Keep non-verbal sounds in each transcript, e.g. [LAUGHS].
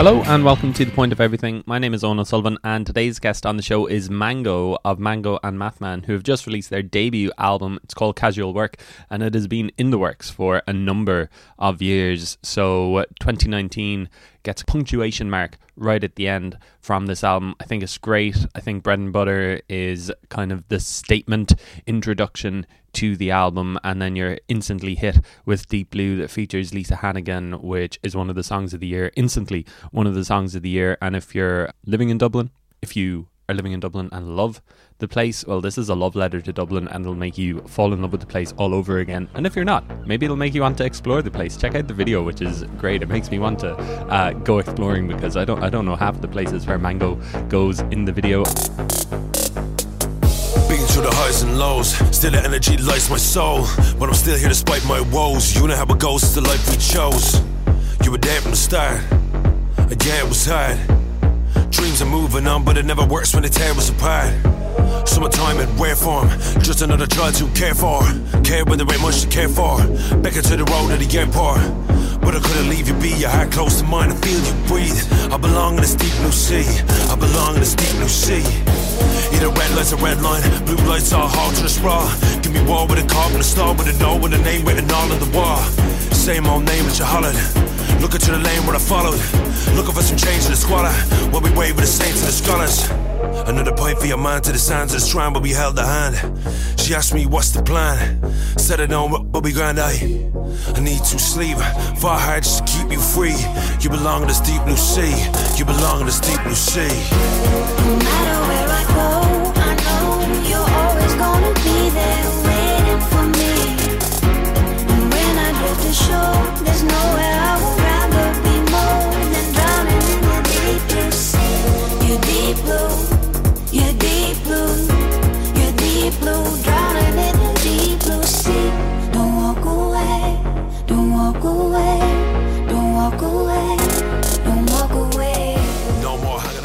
Hello and welcome to The Point of Everything. My name is Owen Sullivan and today's guest on the show is Mango of Mango and Mathman who have just released their debut album. It's called Casual Work and it has been in the works for a number of years. So uh, 2019 gets a punctuation mark right at the end from this album. I think it's great. I think Bread and Butter is kind of the statement introduction to the album, and then you're instantly hit with Deep Blue that features Lisa Hannigan, which is one of the songs of the year, instantly one of the songs of the year. And if you're living in Dublin, if you are living in Dublin and love the place, well, this is a love letter to Dublin and it'll make you fall in love with the place all over again. And if you're not, maybe it'll make you want to explore the place. Check out the video, which is great. It makes me want to uh, go exploring because I don't I don't know half the places where Mango goes in the video. Through the highs and lows, still the energy lights my soul. But I'm still here despite my woes. You know how it goes, it's the life we chose. You were there from the start, and yeah, it was hard. Dreams are moving on, but it never works when they tear us apart. Summertime in rare form, just another child to care for. Care when there ain't much to care for. Back into the road of the airport. But I couldn't leave you be, your heart close to mine, I feel you breathe. I belong in this deep blue sea, I belong in this deep blue sea. Either red lights a red line, blue lights all hard to the sprawl. Give me war with a carbon, a star with a no, with a name written all on the wall. Same old name that you hollered. Looking to the lane where I followed. Looking for some change in the squalor. While we wave with the saints and the scholars. Another point for your mind to the signs of the shrine, but we held the hand. She asked me, what's the plan? Said it on, but we grind I. I need to sleep. Far hard just to keep you free. You belong in this deep blue sea. You belong in this deep blue sea.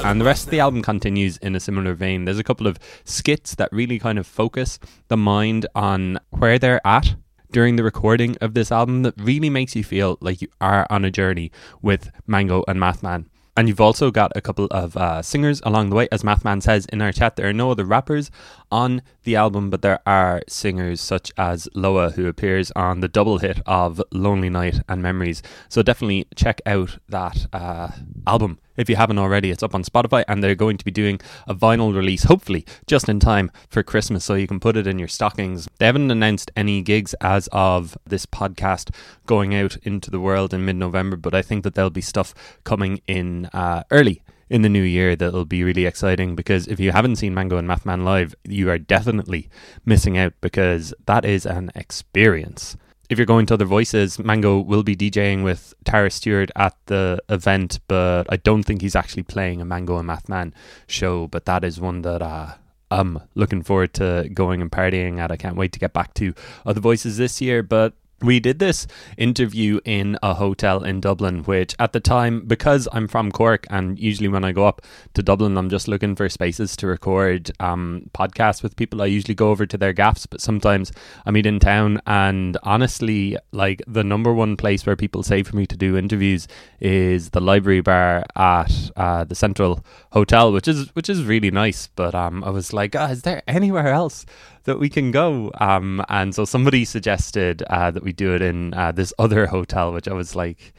And the rest of the album continues in a similar vein. There's a couple of skits that really kind of focus the mind on where they're at during the recording of this album that really makes you feel like you are on a journey with Mango and Mathman. And you've also got a couple of uh, singers along the way. As Mathman says in our chat, there are no other rappers on the album, but there are singers such as Loah, who appears on the double hit of Lonely Night and Memories. So definitely check out that uh, album if you haven't already. It's up on Spotify, and they're going to be doing a vinyl release, hopefully just in time for Christmas, so you can put it in your stockings. They haven't announced any gigs as of this podcast going out into the world in mid November, but I think that there'll be stuff coming in uh, early in the new year that'll be really exciting because if you haven't seen Mango and Mathman live, you are definitely missing out because that is an experience. If you're going to other voices, Mango will be DJing with Tara Stewart at the event, but I don't think he's actually playing a Mango and Mathman show. But that is one that uh, I'm looking forward to going and partying at. I can't wait to get back to other voices this year. But we did this interview in a hotel in Dublin, which at the time, because I'm from Cork, and usually when I go up to Dublin, I'm just looking for spaces to record um, podcasts with people. I usually go over to their gaffs, but sometimes I meet in town. And honestly, like the number one place where people say for me to do interviews is the library bar at uh, the Central Hotel, which is which is really nice. But um, I was like, oh, is there anywhere else? That we can go. Um, and so somebody suggested uh, that we do it in uh, this other hotel, which I was like,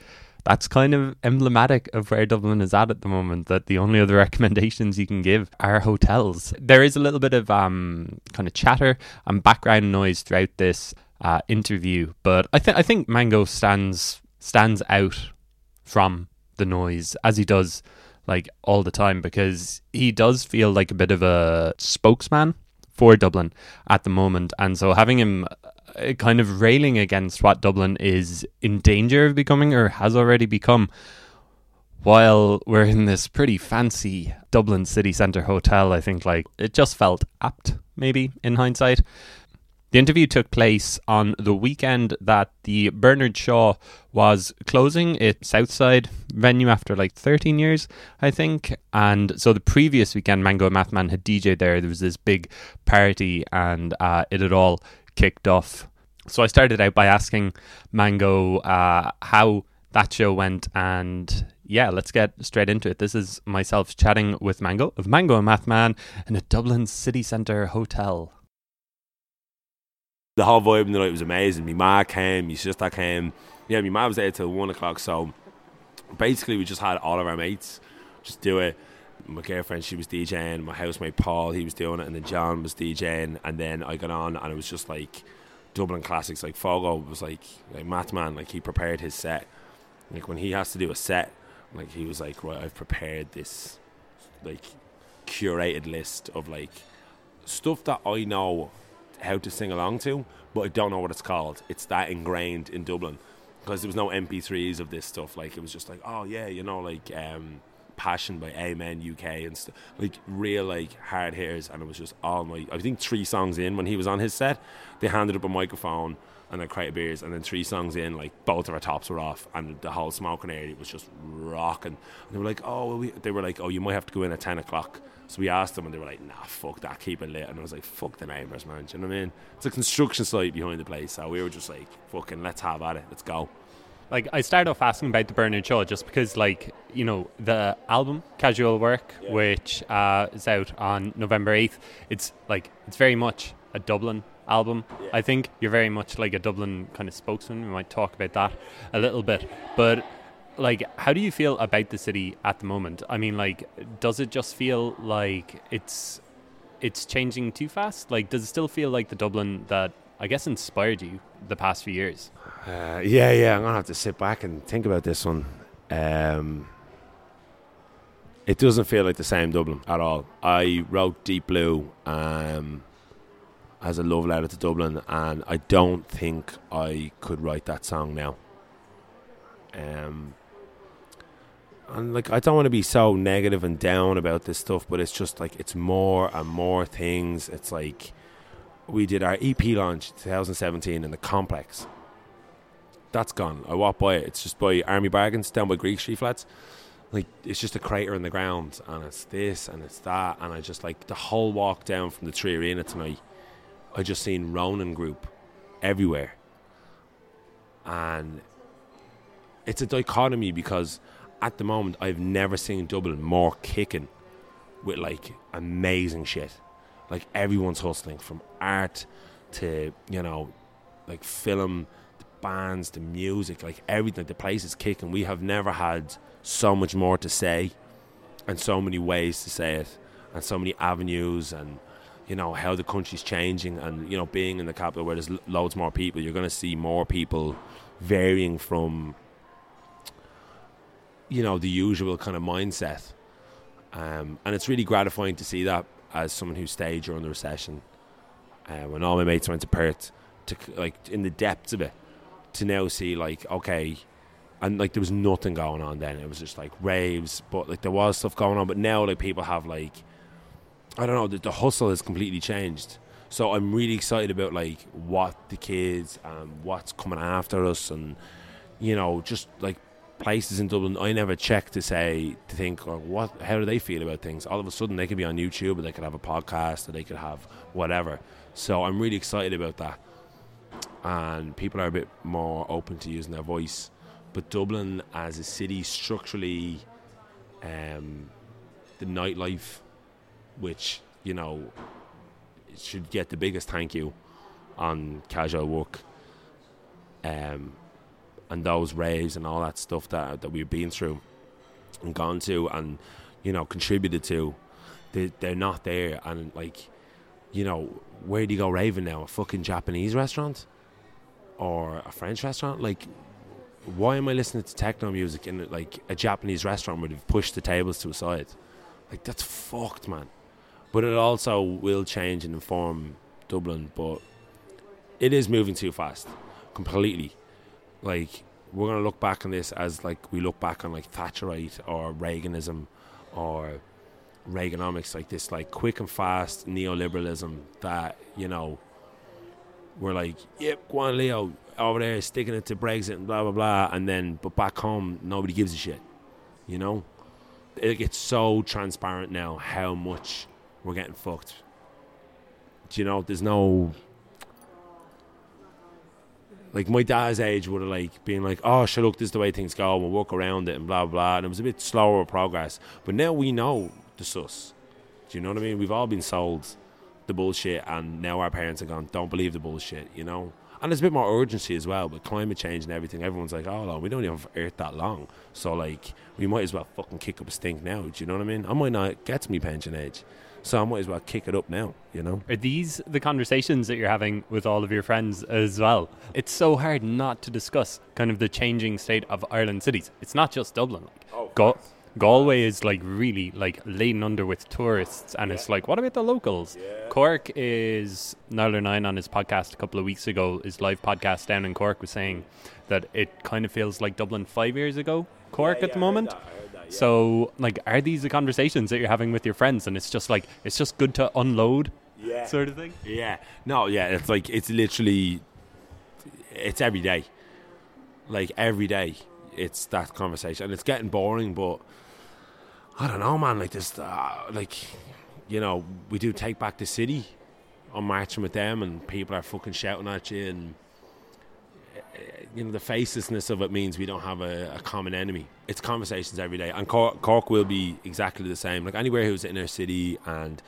that's kind of emblematic of where Dublin is at at the moment. That the only other [LAUGHS] recommendations you can give are hotels. There is a little bit of um, kind of chatter and background noise throughout this uh, interview, but I think I think Mango stands stands out from the noise as he does like all the time because he does feel like a bit of a spokesman for Dublin at the moment. And so having him uh, kind of railing against what Dublin is in danger of becoming or has already become while we're in this pretty fancy Dublin city centre hotel, I think like it just felt apt, maybe in hindsight. The interview took place on the weekend that the Bernard Shaw was closing its Southside venue after like 13 years, I think. And so the previous weekend, Mango and Mathman had DJed there. There was this big party and uh, it had all kicked off. So I started out by asking Mango uh, how that show went. And yeah, let's get straight into it. This is myself chatting with Mango of Mango and Mathman in a Dublin city centre hotel. The whole vibe in the night was amazing. My ma came, my sister came. Yeah, my ma was there till one o'clock. So basically, we just had all of our mates just do it. My girlfriend, she was DJing. My housemate Paul, he was doing it, and then John was DJing. And then I got on, and it was just like Dublin classics. Like Fogo was like like Mathman, like he prepared his set. Like when he has to do a set, like he was like, right, I've prepared this like curated list of like stuff that I know how to sing along to, but I don't know what it's called. It's that ingrained in Dublin because there was no MP3s of this stuff. Like it was just like, oh yeah, you know, like um, Passion by Amen UK and stuff, like real like hard hitters. And it was just all my, I think three songs in when he was on his set, they handed up a microphone and a crate of beers, and then three songs in, like both of our tops were off, and the whole smoking area was just rocking. And they were like, oh, we, they were like, oh, you might have to go in at ten o'clock. So we asked them, and they were like, nah, fuck that, keep it lit. And I was like, fuck the neighbours, man. Do you know what I mean? It's a construction site behind the place, so we were just like, fucking, let's have at it, let's go. Like I started off asking about the Bernard Shaw just because, like you know, the album Casual Work, Yeah. which uh, is out on November eighth. It's like it's very much a Dublin album. Yeah. I think you're very much like a Dublin kind of spokesman. We might talk about that a little bit, but like, how do you feel about the city at the moment? I mean, like, does it just feel like it's it's changing too fast? Like, does it still feel like the Dublin that I guess inspired you the past few years? Uh, yeah, yeah, I'm gonna have to sit back and think about this one. Um, it doesn't feel like the same Dublin at all. I wrote Deep Blue um, as a love letter to Dublin, and I don't think I could write that song now. Um, and like, I don't want to be so negative and down about this stuff, but it's just like it's more and more things. It's like we did our EP launch 2017 in the complex. That's gone. I walk by it. It's just by Army Bargains down by Greek Street Flats. Like it's just a crater in the ground, and it's this and it's that, and I just like the whole walk down from the 3Arena tonight. I just seen Ronan Group everywhere, and it's a dichotomy because at the moment I've never seen Dublin more kicking with like amazing shit. Like everyone's hustling from art to you know, like film, the bands, the music, like everything. The place is kicking. We have never had so much more to say, and so many ways to say it, and so many avenues, and you know how the country's changing, and you know being in the capital where there's loads more people, you're going to see more people varying from you know the usual kind of mindset, um, and it's really gratifying to see that as someone who stayed during the recession, uh, when all my mates went to Perth, to like in the depths of it, to now see like okay, and like there was nothing going on then. It was just like raves, but like there was stuff going on. But now like people have like, I don't know, the, the hustle has completely changed. So I'm really excited about like what the kids and what's coming after us, and you know just like places in Dublin I never checked to say to think or what how do they feel about things. All of a sudden they could be on YouTube, or they could have a podcast, or they could have whatever. So I'm really excited about that, and people are a bit more open to using their voice. But Dublin as a city structurally, um, the nightlife, which you know should get the biggest thank you on casual work. Um, and those raves and all that stuff that that we've been through and gone to and you know contributed to they, they're not there. And like you know where do you go raving now? A fucking japanese restaurant? Or a french restaurant? Like why am i listening to techno music in like a japanese restaurant where they've pushed the tables to a side? Like that's fucked man. But it also will change and inform dublin but it is moving too fast. Completely like we're gonna look back on this as like we look back on like Thatcherite or Reaganism or Reaganomics, like this like quick and fast neoliberalism that you know we're like, yep, go on Leo over there sticking it to Brexit and blah blah blah, and then but back home nobody gives a shit, you know. It gets so transparent now how much we're getting fucked. Do you know? There's no like my dad's age would have like been like, oh, sure, look, this is the way things go. We'll walk around it and blah blah. And it was a bit slower progress. But now we know the sus. Do you know what I mean? We've all been sold the bullshit, and now our parents are gone. Don't believe the bullshit. You know. And there's a bit more urgency as well with climate change and everything. Everyone's like, oh, we don't even have Earth that long. So, like, we might as well fucking kick up a stink now. Do you know what I mean? I might not get to me pension age. So I might as well kick it up now, you know? Are these the conversations that you're having with all of your friends as well? It's so hard not to discuss kind of the changing state of Ireland cities. It's not just Dublin. Like, Oh, Ga- Galway is like really like laden under with tourists, and it's like, what about the locals? Cork is Nialler9 on his podcast a couple of weeks ago. His live podcast down in Cork was saying that it kind of feels like Dublin five years ago. Cork at the moment. So, like, are these the conversations that you're having with your friends? And it's just like, it's just good to unload, Yeah. sort of thing. Yeah. No, yeah, it's like it's literally it's every day. Like every day it's that conversation and it's getting boring but I don't know man like this uh, like you know we do take back the city I'm marching with them and people are fucking shouting at you and you know the facelessness of it means we don't have a, a common enemy. It's conversations every day and Cork, Cork will be exactly the same. Like anywhere who's in their city and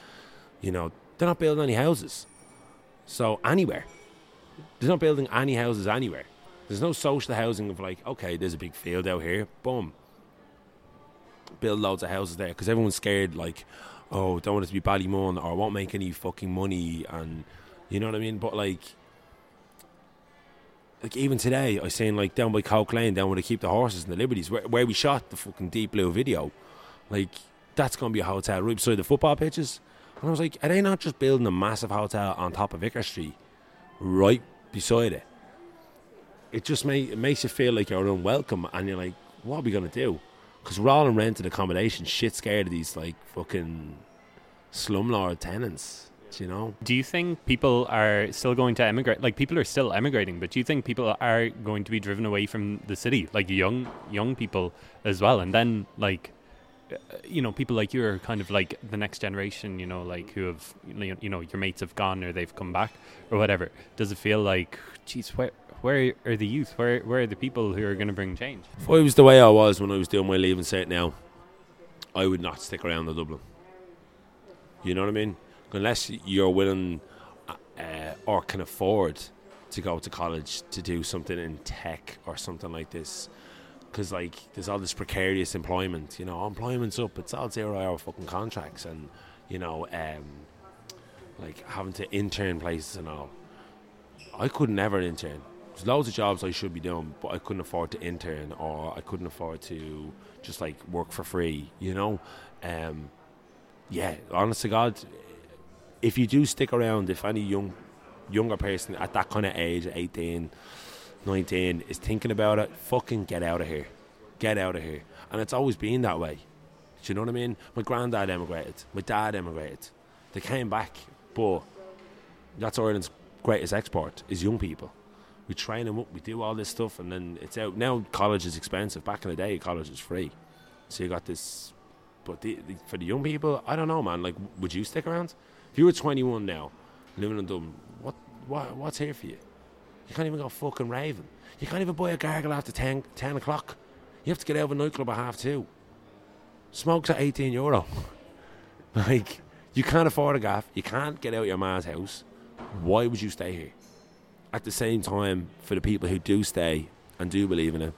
you know they're not building any houses. So anywhere. They're not building any houses anywhere. There's no social housing of like okay there's a big field out here boom. Build loads of houses there because everyone's scared like oh don't want it to be Ballymun or I won't make any fucking money and you know what I mean? But like like even today I seen like down by Coke Lane down where they keep the horses and the liberties where, where we shot the fucking deep blue video. Like that's gonna be a hotel right beside the football pitches. And I was like are they not just building a massive hotel on top of Vicar Street right beside it? It just make, it makes you feel like you're unwelcome and you're like what are we gonna do? Because we're all in rented accommodation shit scared of these like fucking slumlord tenants you know Do you think people are still going to emigrate? Like people are still emigrating, but do you think people are going to be driven away from the city, like young young people as well? And then like, uh, you know, people like you are kind of like the next generation. You know, like who have you know you know, your mates have gone or they've come back or whatever. Does it feel like, geez, where where are the youth? Where where are the people who are going to bring change? If I was the way I was when I was doing my leaving cert now, I would not stick around in Dublin. You know what I mean? Unless you're willing uh, or can afford to go to college to do something in tech or something like this. Because, like, there's all this precarious employment. You know, employment's up, it's all zero hour fucking contracts and, you know, um, like having to intern places and all. I could never intern. There's loads of jobs I should be doing, but I couldn't afford to intern or I couldn't afford to just like work for free, you know? Um, yeah, honest to God, if you do stick around, if any young younger person at that kind of age, 18, 19, is thinking about it, fucking get out of here. Get out of here. And it's always been that way. Do you know what I mean? My granddad emigrated. My dad emigrated. They came back, but that's Ireland's greatest export is young people. We train them up, we do all this stuff, and then it's out. Now college is expensive. Back in the day, college was free. So you got this. But the, the, for the young people, I don't know, man. Like, would you stick around? You were 21 now, living in Dublin, what, what what's here for you? You can't even go fucking raving. You can't even buy a gargle after 10, 10 o'clock. You have to get out of a nightclub at half two. Smokes at 18 euro. [LAUGHS] like, you can't afford a gaff. You can't get out your ma's house. Why would you stay here? At the same time, for the people who do stay and do believe in it,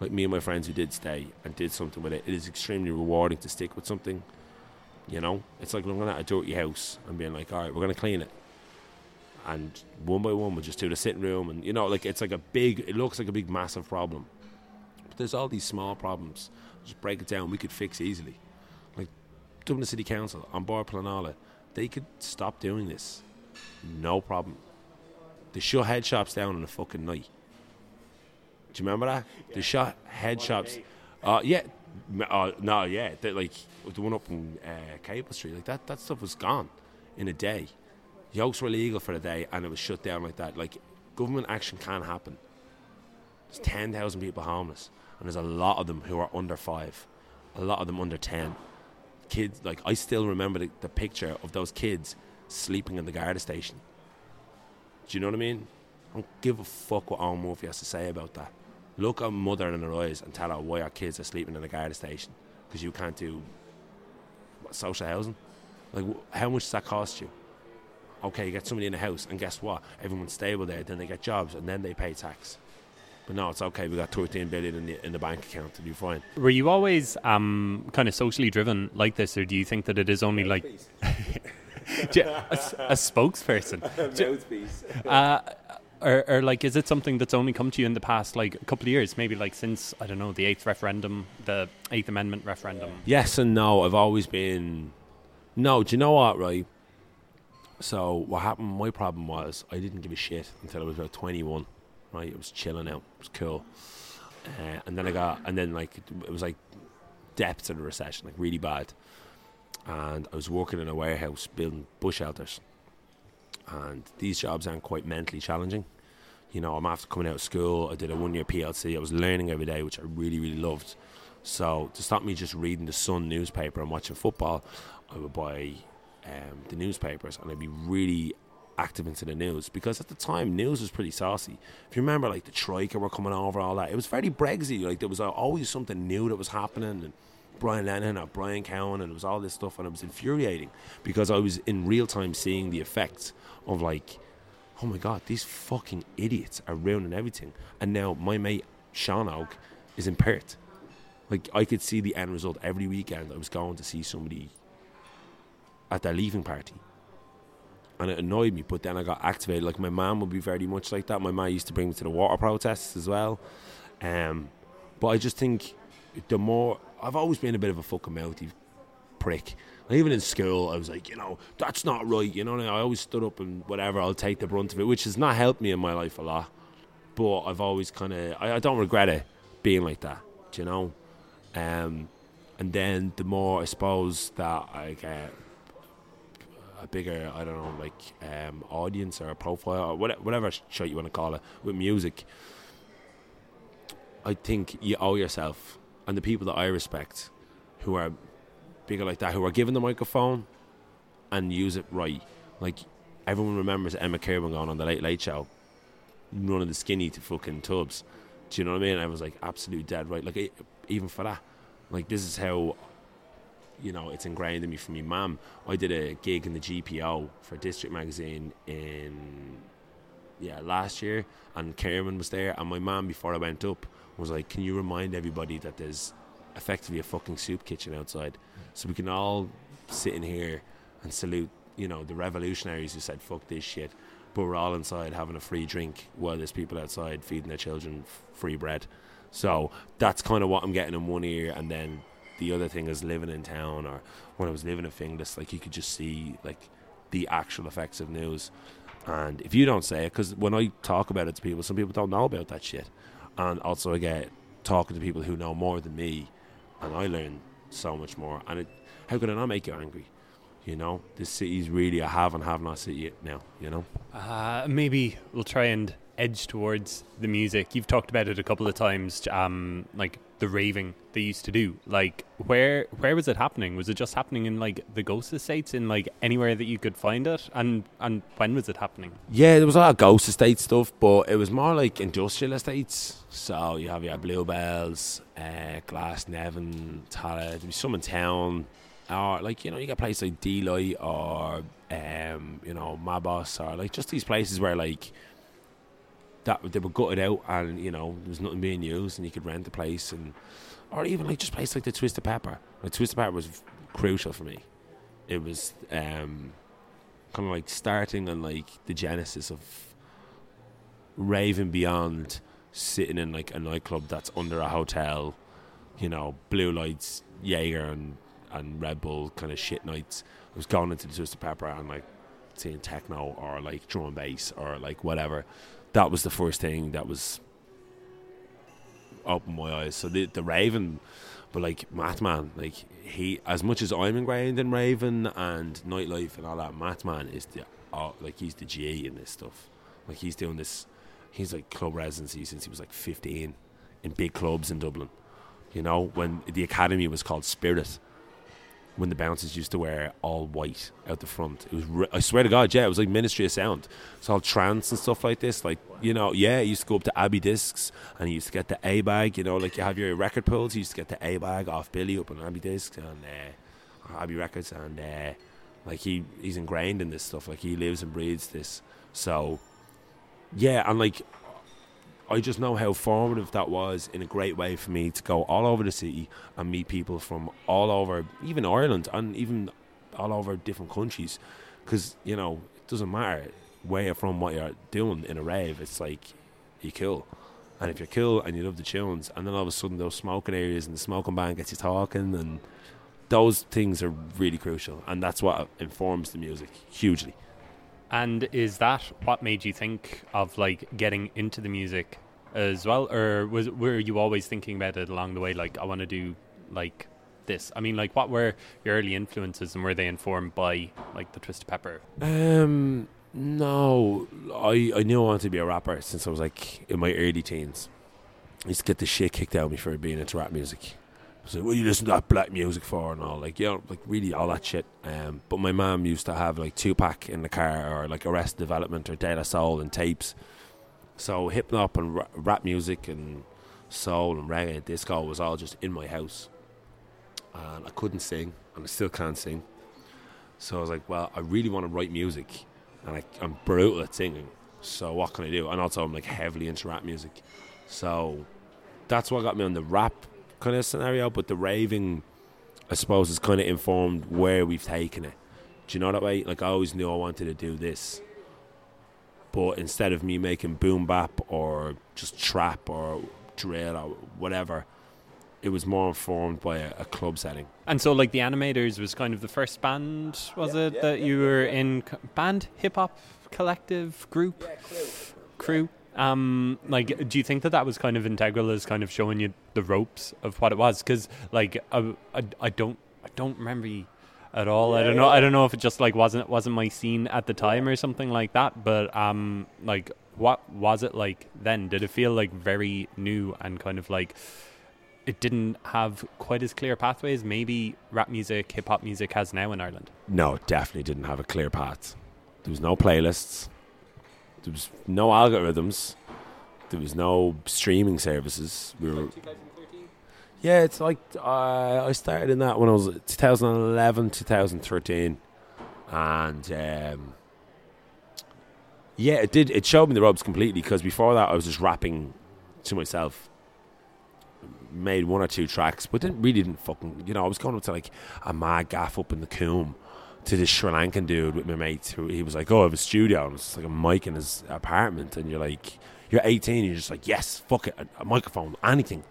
like me and my friends who did stay and did something with it, it is extremely rewarding to stick with something. You know, it's like looking at a dirty house and being like, all right, we're going to clean it. And one by one, we'll just do the sitting room. And, you know, like it's like a big, it looks like a big, massive problem. But there's all these small problems. Just break it down, we could fix easily. Like Dublin City Council, An Bord Pleanála, they could stop doing this. No problem. They shut head shops down in a fucking night. Do you remember that? They shut head shops. Uh, yeah. Uh, no, yeah. Like the one up in uh, Capel Street, like that. That stuff was gone in a day. Yokes were illegal for a day, and it was shut down like that. Like government action can happen. There's ten thousand people homeless, and there's a lot of them who are under five, a lot of them under ten. Kids, like I still remember the, the picture of those kids sleeping in the Garda station. Do you know what I mean? I don't give a fuck what Eoghan Murphy has to say about that. Look a mother in her eyes and tell her why our kids are sleeping in a guard station because you can't do what, social housing. Like, how much does that cost you? Okay, you get somebody in the house, and guess what? Everyone's stable there. Then they get jobs, and then they pay tax. But no, it's okay. We got 13 billion in the in the bank account to be fine. Were you always um, kind of socially driven like this, or do you think that it is only like [LAUGHS] a spokesperson? [LAUGHS] Uh, or, or like, is it something that's only come to you in the past like a couple of years? Maybe like since I don't know the eighth referendum, the Eighth Amendment referendum. Yes and no. I've always been. No, do you know what, right? So, what happened, my problem was I didn't give a shit until I was about 21, right? It was chilling out, it was cool. Uh, and then I got, and then like, it was like depths of the recession, like really bad. And I was working in a warehouse building bush shelters. And these jobs aren't quite mentally challenging. You know, I'm after coming out of school, I did a one year PLC, I was learning every day, which I really, really loved. So to stop me just reading the Sun newspaper and watching football, I would buy um, the newspapers and I'd be really active into the news because at the time news was pretty saucy. If you remember, like the Troika were coming over, all that, it was very Brexit. Like there was always something new that was happening, and Brian Lenihan or Brian Cowen, and it was all this stuff, and it was infuriating because I was in real time seeing the effects of like, oh my god, these fucking idiots are ruining everything. And now my mate Sean Oak is in Perth. Like I could see the end result every weekend. I was going to see somebody at their leaving party. And it annoyed me, but then I got activated. Like my mum would be very much like that. My mum used to bring me to the water protests as well. Um, but I just think the more I've always been a bit of a fucking mouthy prick. And even in school, I was like, you know, that's not right. You know, I always stood up and whatever. I'll take the brunt of it, which has not helped me in my life a lot. But I've always kind of, I, I don't regret it being like that. You know? Um, and then the more I suppose that I get a bigger, I don't know, like um, audience or a profile or whatever, whatever shit you want to call it with music, I think you owe yourself and the people that I respect who are bigger like that, who are given the microphone and use it right. Like everyone remembers Emma Kirwan going on the Late Late Show, running the skinny to fucking tubs. Do you know what I mean? I was like absolute dead right. Like even for that, like this is how you know it's ingrained in me from my mum. I did a gig in the GPO for District Magazine in yeah last year, and Kerman was there, and my mum before I went up was like, "Can you remind everybody that there's effectively a fucking soup kitchen outside, so we can all sit in here and salute, you know, the revolutionaries who said fuck this shit." But we're all inside having a free drink while there's people outside feeding their children free bread. So that's kind of what I'm getting in one ear, and then the other thing is living in town, or when I was living in Finglas, like you could just see like the actual effects of news. And if you don't say it, because when I talk about it to people, some people don't know about that shit. And also, I get talking to people who know more than me, and I learn so much more. And it, how could it not make you angry? You know, this city's really a have and have not city now. You know, Uh, maybe we'll try and edge towards the music. You've talked about it a couple of times, um, like the raving they used to do. Like, where where was it happening? Was it just happening in like the ghost estates, in like anywhere that you could find it? And and when was it happening? Yeah, there was a lot of ghost estate stuff, but it was more like industrial estates. So you have your Bluebells, uh, Glasnevin, be some in town. Or like, you know, you got places like D-Light or um, you know, Mabos or like just these places where like that they were gutted out and, you know, there was nothing being used and you could rent the place and or even like just places like the Twisted Pepper. Like Twisted Pepper was crucial for me. It was um kind of like starting on like the genesis of raving beyond sitting in like a nightclub that's under a hotel, you know, blue lights, Jaeger and and Red Bull kind of shit nights. I was going into the Twisted Pepper and like seeing techno or like drum and bass or like whatever. That was the first thing that was opened my eyes. So the the raving but like Mathman, like he, as much as I'm ingrained in Raven and nightlife and all that, Mathman is the, oh, like he's the G in this stuff. Like he's doing this, he's like club residency since he was like 15 in big clubs in Dublin. You know, when the academy was called Spirit, when the bouncers used to wear all white out the front. It was, re- I swear to God, yeah, it was like Ministry of Sound. It's all trance and stuff like this. Like, you know, yeah, you used to go up to Abbey Discs and you used to get the A bag, you know, like you have your record pulls, you used to get the A bag off Billy up on Abbey Discs and uh, Abbey Records. And uh, like he, he's ingrained in this stuff. Like he lives and breathes this. So, yeah, and like I just know how formative that was in a great way for me to go all over the city and meet people from all over, even Ireland and even all over different countries. Because, you know, it doesn't matter where you're from, what you're doing in a rave. It's like, you're cool. And if you're cool and you love the tunes, and then all of a sudden those smoking areas and the smoking band gets you talking, and those things are really crucial. And that's what informs the music hugely. And is that what made you think of like getting into the music as well, or was were you always thinking about it along the way? Like, I want to do like this. I mean, like, what were your early influences, and were they informed by like the Twisted Pepper? Um, no, I I knew I wanted to be a rapper since I was like in my early teens. I used to get the shit kicked out of me for being into rap music. So what you listen to that black music for and all like you know like really all that shit. Um, but my mom used to have like Tupac in the car or like Arrested Development or De La Soul and tapes. So hip hop and ra- rap music and soul and reggae and disco was all just in my house. And I couldn't sing and I still can't sing. So I was like, well, I really want to write music and I, I'm brutal at singing. So what can I do? And also I'm like heavily into rap music. So that's what got me on the rap kind of scenario. But the raving, I suppose, is kind of informed where we've taken it. Do you know that way? Like I always knew I wanted to do this, but instead of me making boom bap or just trap or drill or whatever, it was more informed by a, a club setting. And so, like, the Animators was kind of the first band, was it, that you were in? Co- Band, hip hop, collective, group, crew. Um, like, do you think that that was kind of integral as kind of showing you the ropes of what it was? Because, like, I, I, I don't, I don't remember at all. I don't know. I don't know if it just like wasn't wasn't my scene at the time or something like that. But um, like, what was it like then? Did it feel like very new and kind of like? It didn't have quite as clear pathways. Maybe rap music, hip hop music has now in Ireland. No, definitely didn't have a clear path. There was no playlists. There was no algorithms. There was no streaming services. We were yeah, it's like uh, I started in that when I was 2011, 2013, and um, yeah, it did. It showed me the ropes completely because before that I was just rapping to myself. Made one or two tracks, but didn't really didn't fucking you know I was going up to like a mad gaff up in the Coombe to this Sri Lankan dude with my mates who he was like, oh, I have a studio and it's like a mic in his apartment, and you're like, you're 18, you're just like, yes, fuck it, a, microphone, anything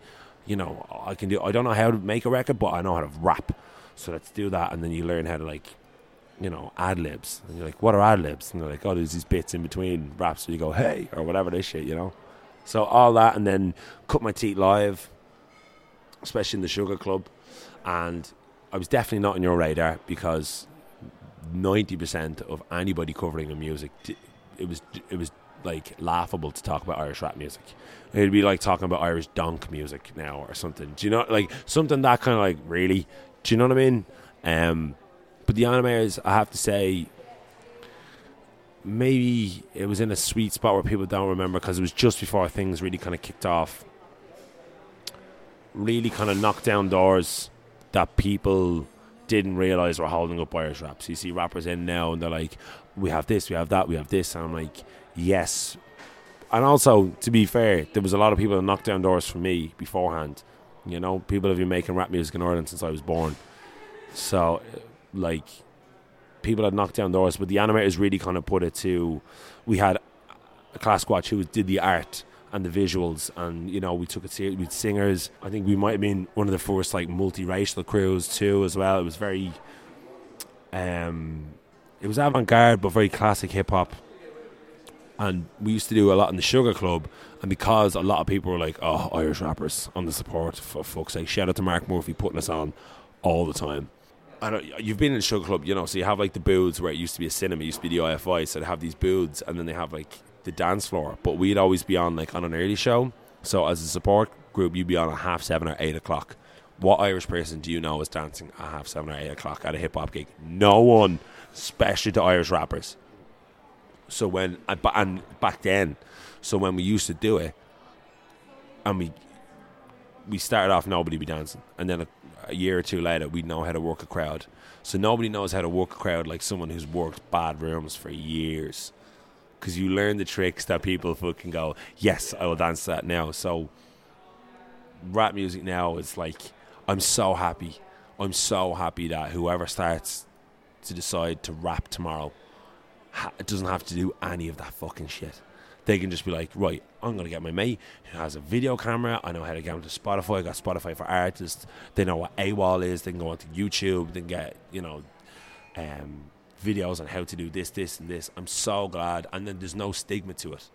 you know, I can do. I don't know how to make a record, but I know how to rap. So let's do that, and then you learn how to like, you know, ad libs. And you're like, what are ad libs? And they're like, oh, there's these bits in between raps. So you go, hey, or whatever this shit, you know. So all that, and then cut my teeth live, especially in the Sugar Club, and I was definitely not on your radar because ninety percent of anybody covering a music, it was it was like laughable to talk about Irish rap music. It'd be like talking about Irish donk music now or something. Do you know, like something that kind of like really? Do you know what I mean? Um, but the anime is, I have to say, maybe it was in a sweet spot where people don't remember because it was just before things really kind of kicked off. Really kind of knocked down doors that people didn't realize we were holding up Irish raps. You see rappers in now and they're like, we have this, we have that, we have this. And I'm like, yes. And also, to be fair, there was a lot of people that knocked down doors for me beforehand. You know, people have been making rap music in Ireland since I was born. So, like, people had knocked down doors, but the animators really kind of put it to. We had a class squad who did the art and the visuals, and you know, we took it seriously with singers. I think we might have been one of the first like multiracial crews too, as well. It was very, um, it was avant garde but very classic hip hop. And we used to do a lot in the Sugar Club, and because a lot of people were like, "Oh, Irish rappers on the support," for fuck's sake, shout out to Mark Murphy putting us on all the time. I don't, you've been in the Sugar Club, you know, so you have like the booths where it used to be a cinema, it used to be the IFI, so they have these booths, and then they have like the dance floor. But we'd always be on like on an early show, so as a support group, you'd be on at half seven or eight o'clock. what Irish person do you know is dancing at half seven or eight o'clock at a hip hop gig? No one, especially the Irish rappers. So when and back then, so when we used to do it, and we we started off nobody be dancing, and then a, a year or two later we know how to work a crowd. So nobody knows how to work a crowd like someone who's worked bad rooms for years, because you learn the tricks that people fucking go, yes, I will dance that now. So rap music now is like, I'm so happy, I'm so happy that whoever starts to decide to rap tomorrow ha- doesn't have to do any of that fucking shit. They can just be like, right, I'm gonna get my mate who has a video camera. I know how to get onto Spotify. I got Spotify for artists. They know what AWAL is. They can go onto YouTube. They can get you know um, videos on how to do this, this, and this. I'm so glad. And then there's no stigma to it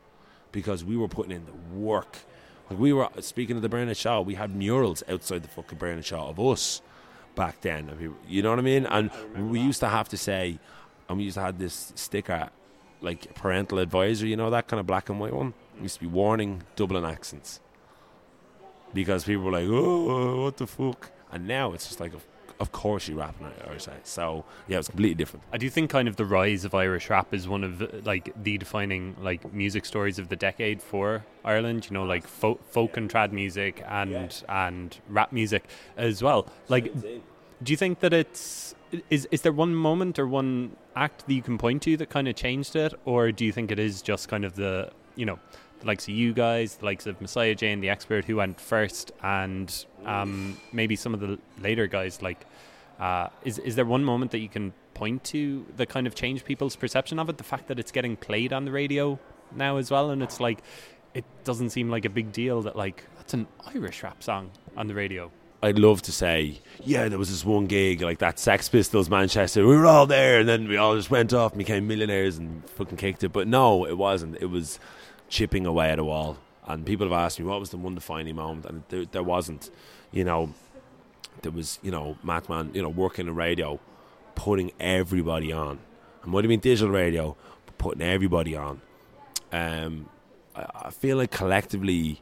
because we were putting in the work. Like we were speaking of the Bernard Shaw, we had murals outside the fucking Bernard Shaw of us back then. And people- You know what I mean? And we used to have to say, and we used to have this sticker, like parental advisor, you know, that kind of black and white one. It used to be warning Dublin accents because people were like, "Oh, what the fuck?" And now it's just like, of, of course you rap in Irish accent. So yeah, it's completely different. I do think kind of the rise of Irish rap is one of like the defining like music stories of the decade for Ireland. You know, like folk, folk and trad music and and rap music as well. Like, do you think that it's is is there one moment or one act that you can point to that kind of changed it, or do you think it is just kind of the you know likes of you guys, the likes of Messiah Jane, the expert who went first, and um, maybe some of the later guys like uh, is is there one moment that you can point to that kind of changed people's perception of it? The fact that it's getting played on the radio now as well, and it's like it doesn't seem like a big deal that like that's an Irish rap song on the radio. I'd love to say, yeah, there was this one gig like that Sex Pistols Manchester. We were all there, and then we all just went off and became millionaires and fucking kicked it. But no, it wasn't. It was chipping away at a wall. And people have asked me what was the one defining moment, and there, there wasn't. You know, there was you know Mathman, you know, working the radio, putting everybody on. And might have mean digital radio, putting everybody on. Um, I, I feel like collectively,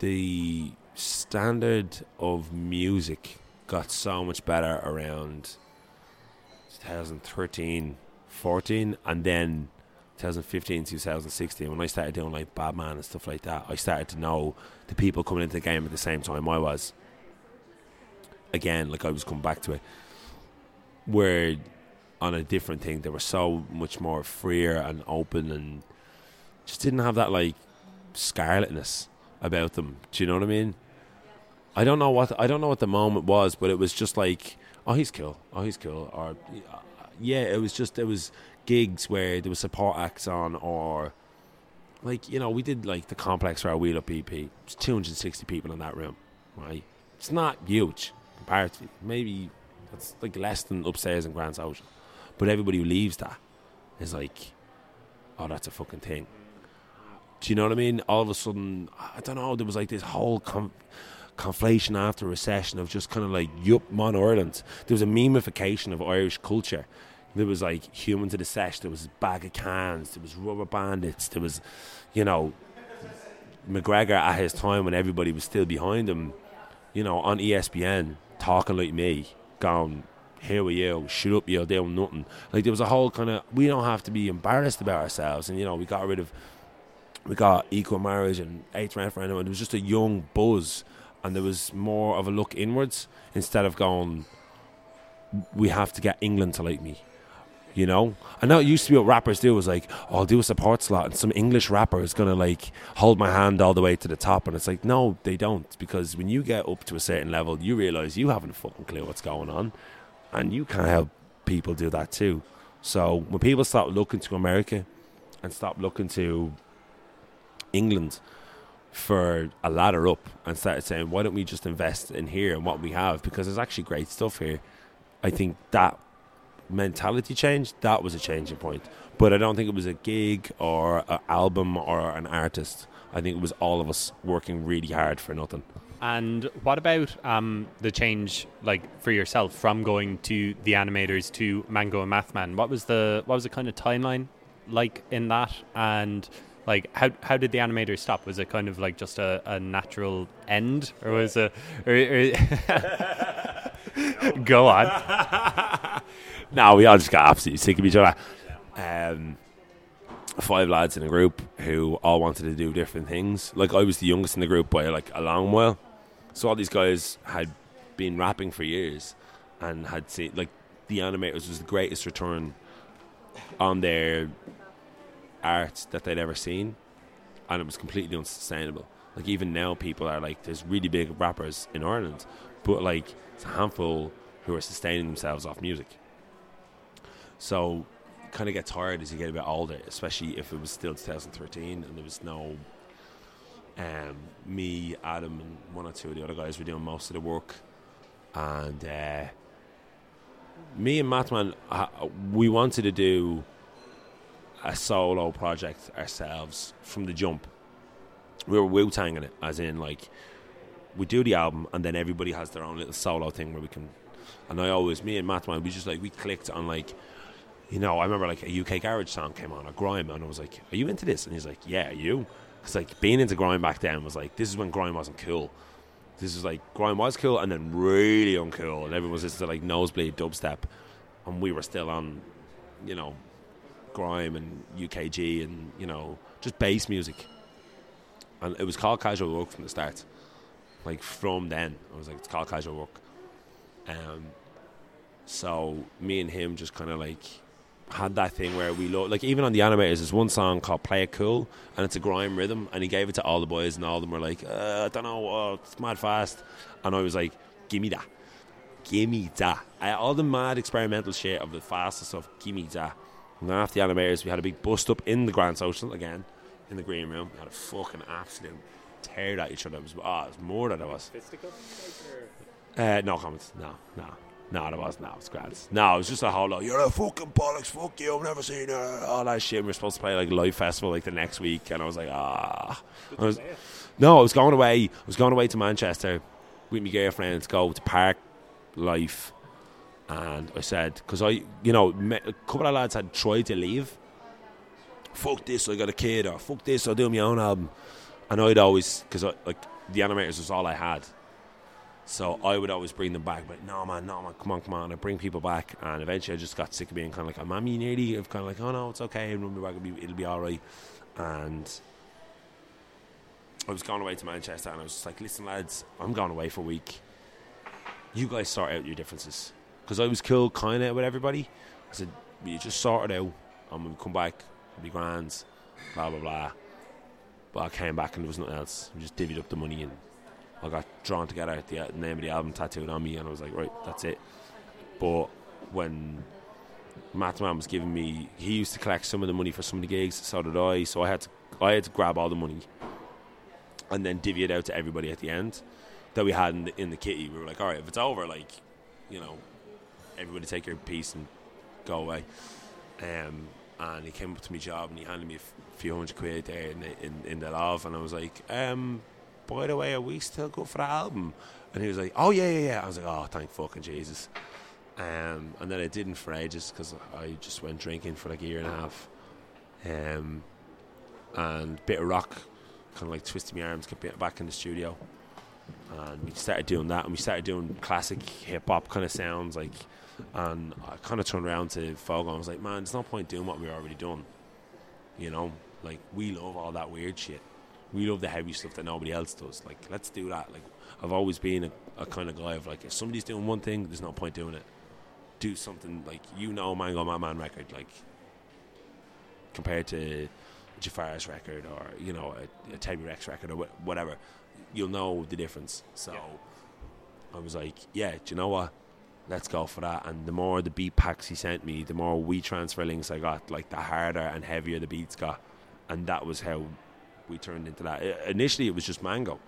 the standard of music got so much better around 2013 14 and then 2015 2016 when I started doing like Batman and stuff like that I started to know the people coming into the game at the same time I was. Again like I was coming back to it. Where on a different thing they were so much more freer and open and just didn't have that like scarletness about them. Do you know what I mean? I don't know what I don't know what the moment was, but it was just like, oh, he's cool, oh, he's cool, or yeah, it was just it was gigs where there was support acts on, or like you know we did like the complex for our wheel up EP. It's 260 people in that room, right? It's not huge comparatively. Maybe that's like less than upstairs in Grand Social, but everybody who leaves that is like, oh, that's a fucking thing. Do you know what I mean? All of a sudden, I don't know. There was like this whole. Com- conflation after recession of just kind of like yup mon Ireland. There was a memification of Irish culture. There was like humans to the sesh. There was a bag of cans. There was Rubberbandits. There was, you know, McGregor at his time when everybody was still behind him. You know, on ESPN talking like me, going, "Here we you, shut up, you're doing nothing." Like there was a whole kind of we don't have to be embarrassed about ourselves, and you know we got rid of we got equal marriage and eighth referendum, and it was just a young buzz and there was more of a look inwards instead of going, we have to get England to like me. You know? I know it used to be what rappers do was like, oh, I'll do a support slot and some English rapper is going to like hold my hand all the way to the top. And it's like, no, they don't. Because when you get up to a certain level, you realize you haven't a fucking clue what's going on. And you can't help people do that too. So when people stop looking to America and stop looking to England, for a ladder up and started saying, why don't we just invest in here and what we have? Because there's actually great stuff here. I think that mentality change, that was a changing point. But I don't think it was a gig or an album or an artist. I think it was all of us working really hard for nothing. And what about um, the change, like for yourself, from going to the animators to Mango and Mathman? What was the what was the kind of timeline like in that? And Like, how how did the animators stop? Was it kind of like just a, a natural end, or was it? Or, or [LAUGHS] [LAUGHS] Go on. [LAUGHS] no, we all just got absolutely sick of each other. Um, five lads in a group who all wanted to do different things. Like I was the youngest in the group by like a long while, so all these guys had been rapping for years and had seen like the animators was the greatest return on their art that they'd ever seen, and it was completely unsustainable. Like even now, people are like, there's really big rappers in Ireland, but like it's a handful who are sustaining themselves off music. So, kind of get tired as you get a bit older, especially if it was still 2013 and there was no. Um, me, Adam, and one or two of the other guys were doing most of the work, and uh, me and Mathman, uh, we wanted to do a solo project ourselves from the jump. We were Wu Tanging it, as in like we do the album and then everybody has their own little solo thing where we can. And I always, me and Mathman, we just like we clicked on like, you know, I remember like a UK garage song came on, a grime, and I was like, "Are you into this?" And he's like, "Yeah, you?" Because like being into grime back then was like this is when grime wasn't cool. This is like grime was cool and then really uncool, and everyone was just like nosebleed dubstep, and we were still on, you know, grime and UKG and you know just bass music. And it was called casual work from the start. Like from then, I was like, it's called casual work. Um, so me and him just kind of like had that thing where we lo- like even on the animators there's one song called play it cool and it's a grime rhythm and he gave it to all the boys and all of them were like uh, i don't know uh, it's mad fast. And i was like give me that. Give me that. I, all the mad experimental shit of the fastest stuff give me that. And then after the animators we had a big bust up in the grand social again in the green room. We had a fucking absolute tear at each other. It was, oh, it was more than it was. Uh, no comments. No, no. No, there was no, it was grand. No, it was just a whole lot. You're a fucking bollocks, fuck you, I've never seen her. All that shit. We were supposed to play like a live festival like the next week, and I was like, ah. I was, no, I was going away. I was going away to Manchester with my girlfriend to go to Park Life, and I said, because I, you know, a couple of lads had tried to leave. Fuck this, I got a kid, or fuck this, I'll do my own album. And I'd always, because like the animators was all I had. So I would always bring them back, but no man, no man, come on, come on. I bring people back, and eventually I just got sick of being kind of like, "I'm mommy nearly." I'm kind of like, "Oh no, it's okay. It'll be, it'll be, it'll be all right." And I was going away to Manchester, and I was just like, "Listen, lads, I'm going away for a week. You guys sort out your differences." Because I was cool, kind of with everybody. I said, "You just sort it out. I'm gonna come back. It'll be grand." Blah blah blah. But I came back and there was nothing else. We just divvied up the money and I got drawn together. The the name of the album tattooed on me, and I was like, right, that's it. But when Mathman was giving me, he used to collect some of the money for some of the gigs. So did I. So I had to, I had to grab all the money, and then divvy it out to everybody at the end that we had in the, in the kitty. We were like, all right, if it's over, like, you know, everybody take your piece and go away. Um, and he came up to my job and he handed me a few hundred quid there in the, in, in the love, and I was like, um, by the way, are we still good for the album? And he was like, oh yeah, yeah, yeah. I was like, oh, thank fucking Jesus. Um, and then I didn't for ages because I just went drinking for like a year and a half. Um, and bit of rock, kind of like twisted my arms, get back in the studio. And we started doing that, and we started doing classic hip hop kind of sounds, like. And I kind of turned around to Fogo and was like, "Man, there's no point doing what we're already doing. You know, like we love all that weird shit. We love the heavy stuff that nobody else does. Like, let's do that. Like, I've always been a, a kind of guy of like, if somebody's doing one thing, there's no point doing it. Do something like you know, Mango Man Man record, like compared to Jafaris record or you know a, a Tebi Rex record or wh- whatever, you'll know the difference. So I was like, yeah, do you know what? Let's go for that. And the more the beat packs he sent me, the more we transfer links I got, like the harder and heavier the beats got, and that was how we turned into that. I- initially, it was just Mango.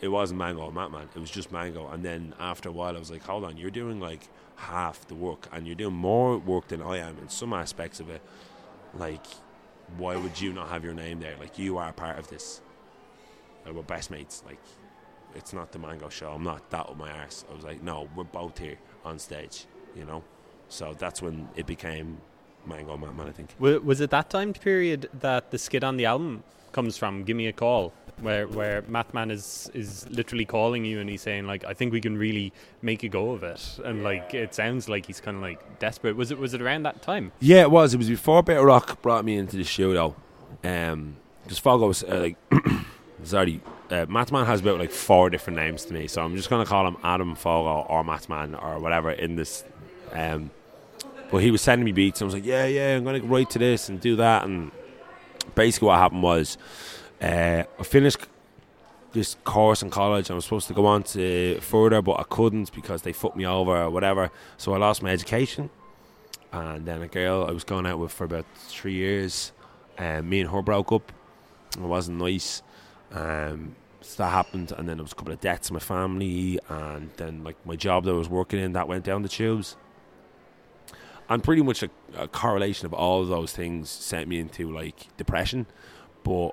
It wasn't Mango and Mathman. It was just Mango. And then after a while, I was like, hold on, you're doing like half the work, and you're doing more work than I am in some aspects of it. Like, why would you not have your name there? Like, you are part of this. Like, we're best mates. Like, it's not the Mango show. I'm not that with my ass. I was like, no, we're both here on stage, you know? So that's when it became Mango Mathman, I think. Was it that time period that the skit on the album comes from? Give me a call, where where Mathman is is literally calling you and he's saying like, I think we can really make a go of it, and like it sounds like he's kind of like desperate. Was it was it around that time? Yeah, it was. It was before Better Rock brought me into the studio. Um, because Fogo was uh, like, [COUGHS] sorry, uh, Mathman has about like four different names to me, so I'm just gonna call him Adam Fogo or Mathman or whatever in this. Um, but he was sending me beats, and I was like, yeah, yeah, I'm gonna write to this and do that, and basically what happened was, uh, I finished this course in college. I was supposed to go on to further, but I couldn't because they fucked me over or whatever. So I lost my education. And then a girl I was going out with for about three years, um, me and her broke up. It wasn't nice. Um, so that happened, and then there was a couple of deaths in my family, and then like my job that I was working in that went down the tubes. And pretty much a, a correlation of all of those things sent me into like depression, but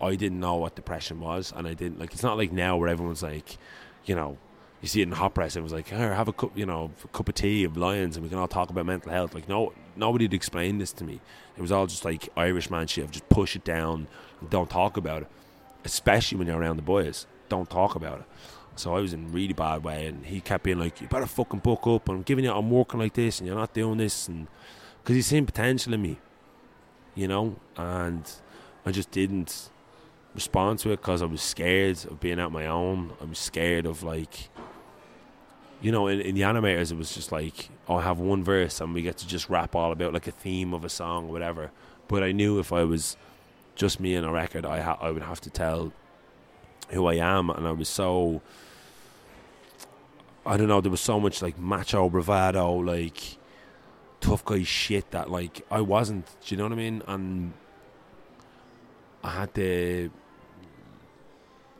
I didn't know what depression was, and I didn't like. It's not like now where everyone's like, you know, you see it in hot press. It was like, "Here, have a cup, you know, a cup of tea of Lyons, and we can all talk about mental health. Like, no, nobody had explained this to me. It was all just like Irish man shit. Just push it down don't talk about it, especially when you're around the boys. Don't talk about it. So I was in really bad way, and he kept being like, "You better fucking book up. I'm giving you, I'm working like this, and you're not doing this," and because he's seen potential in me, you know, and I just didn't respond to it because I was scared of being out my own. I was scared of like, you know, in, in the animators, it was just like, oh, I have one verse and we get to just rap all about like a theme of a song or whatever. But I knew if I was just me in a record, I ha- I would have to tell who I am, and I was so. I don't know. There was so much like macho bravado, like tough guy shit that like I wasn't. Do you know what I mean? And I had to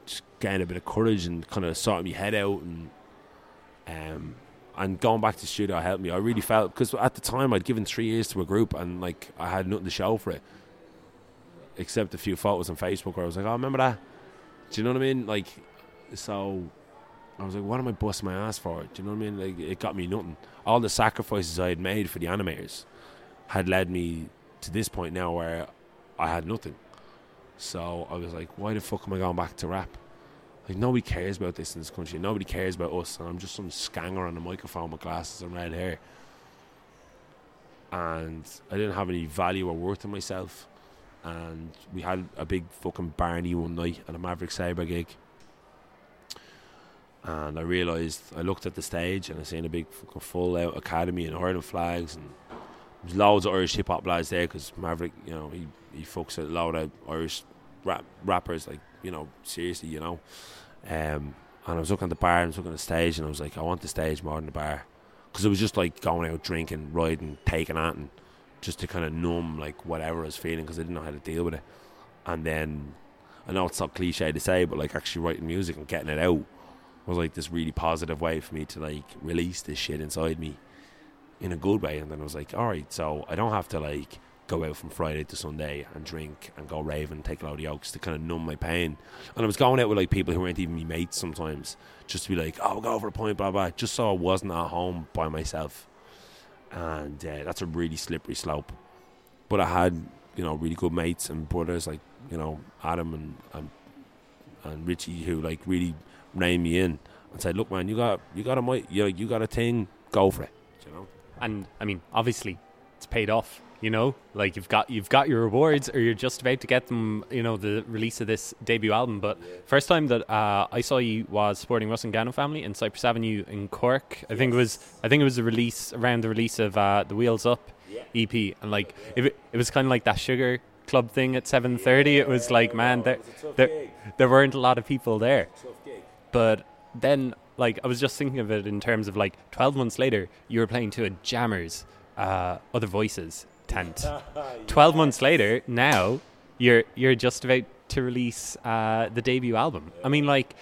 just gain a bit of courage and kind of sort my head out and um and going back to the studio helped me. I really felt because at the time I'd given three years to a group and like I had nothing to show for it except a few photos on Facebook where I was like, oh, remember that? Do you know what I mean? Like, so I was like, what am I busting my ass for? Do you know what I mean? Like, it got me nothing. All the sacrifices I had made for the animators had led me to this point now where I had nothing. So I was like, why the fuck am I going back to rap? Like nobody cares about this in this country. Nobody cares about us, and I'm just some scanger on a microphone with glasses and red hair. And I didn't have any value or worth in myself. And we had a big fucking Barney one night at a Maverick Sabre gig. And I realised I looked at the stage and I seen a big full out academy and hurling flags and there's loads of Irish hip hop lads there because Maverick, you know, he he fucks a lot of Irish rap rappers, like you know, seriously, you know. Um, and I was looking at the bar, and I was looking at the stage, and I was like, I want the stage more than the bar, because it was just like going out drinking, riding, taking at, and just to kind of numb like whatever I was feeling, because I didn't know how to deal with it. And then I know it's not cliche to say, but like actually writing music and getting it out was like this really positive way for me to like release this shit inside me in a good way. And then I was like, all right, so I don't have to like go out from Friday to Sunday and drink and go rave and take a load of yokes to kind of numb my pain. And I was going out with like people who weren't even my mates sometimes, just to be like, oh, we'll go over a point, blah blah, just so I wasn't at home by myself. And uh, that's a really slippery slope. But I had, you know, really good mates and brothers like, you know, Adam and and, and Richie who like really reined me in and say, look, man, you got you got a mic, you you got a thing, go for it. You know. And I mean, obviously, it's paid off. You know, like you've got you've got your rewards, or you're just about to get them. You know, the release of this debut album. But first time that uh, I saw you was supporting Rusangano Family in Cyprus Avenue in Cork. I think it was I think it was the release around the release of uh, the Wheels Up EP, and like if it, it was kind of like that sugar club thing at seven thirty. It was like man, there there, there weren't a lot of people there. But then, like, I was just thinking of it in terms of like 12 months later, you were playing to a Jammers, uh, Other Voices tent. [LAUGHS] [LAUGHS] 12 months later, now you're you're just about to release uh, the debut album. I mean, like,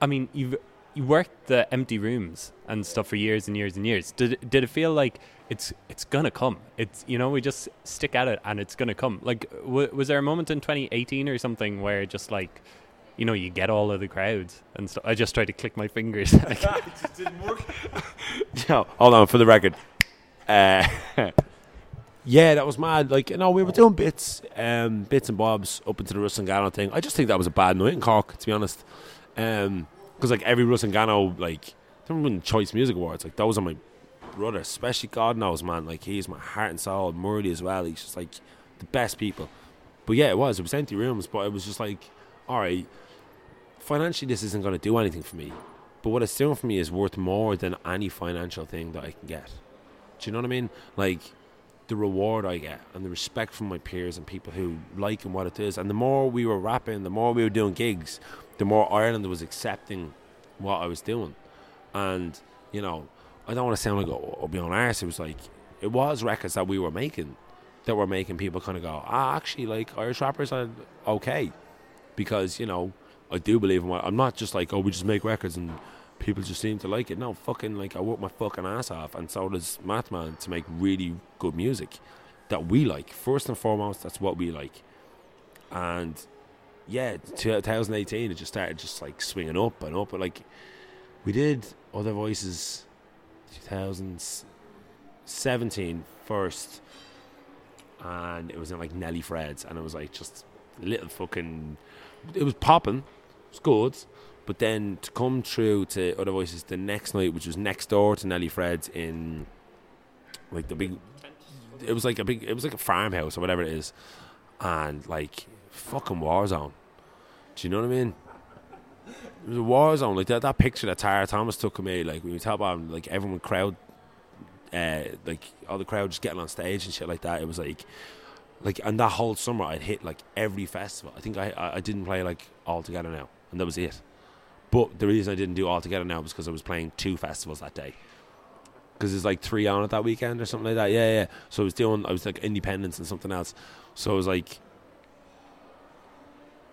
I mean, you've you worked the empty rooms and stuff for years and years and years. Did did it feel like it's it's gonna come? It's you know we just stick at it and it's gonna come. Like, w- was there a moment in 2018 or something where just like you know, you get all of the crowds and stuff. I just tried to click my fingers. [LAUGHS] Like, [LAUGHS] [LAUGHS] No, hold on for the record. Uh, Yeah, that was mad. Like, you know, we were doing bits, um, bits and bobs up into the Rusangano thing. I just think that was a bad night in Cork, to be honest. Because like every Rusangano, like, they were winning Choice Music Awards. Like those are my brother, especially God knows, man. Like he's my heart and soul. MuRli as well. He's just like the best people. But yeah, it was. It was empty rooms, but it was just like, all right, financially, this isn't going to do anything for me. But what it's doing for me is worth more than any financial thing that I can get. Do you know what I mean? Like the reward I get and the respect from my peers and people who like and what it is. And the more we were rapping, the more we were doing gigs, the more Ireland was accepting what I was doing. And you know, I don't want to sound like I'll be on arse. It was like it was records that we were making that were making people kind of go, ah, actually, like Irish rappers are okay because you know I do believe in what I'm not just like oh we just make records and people just seem to like it. No, fucking like I work my fucking ass off, and so does Mathman to make really good music that we like. First and foremost, that's what we like. And yeah, 2018 it just started just like swinging up and up. But like we did other voices 2017 first, and it was in like Nelly Fred's, and it was like just little fucking. It was popping, good, but then to come through to other voices the next night, which was next door to Nelly Fred's in like the big. It was like a big. It was like a farmhouse or whatever it is, and like fucking war zone. Do you know what I mean? It was a war zone. Like that, that picture that Tara Thomas took of me, like when you talk about like everyone crowd, uh, like all the crowd just getting on stage and shit like that. It was like, like, and that whole summer I'd hit like every festival. I think I, I didn't play like all together now, and that was it. But the reason I didn't do all together now was because I was playing two festivals that day. Because there's like three on it that weekend or something like that. Yeah, yeah. So I was doing, I was like Independence and something else. So I was like,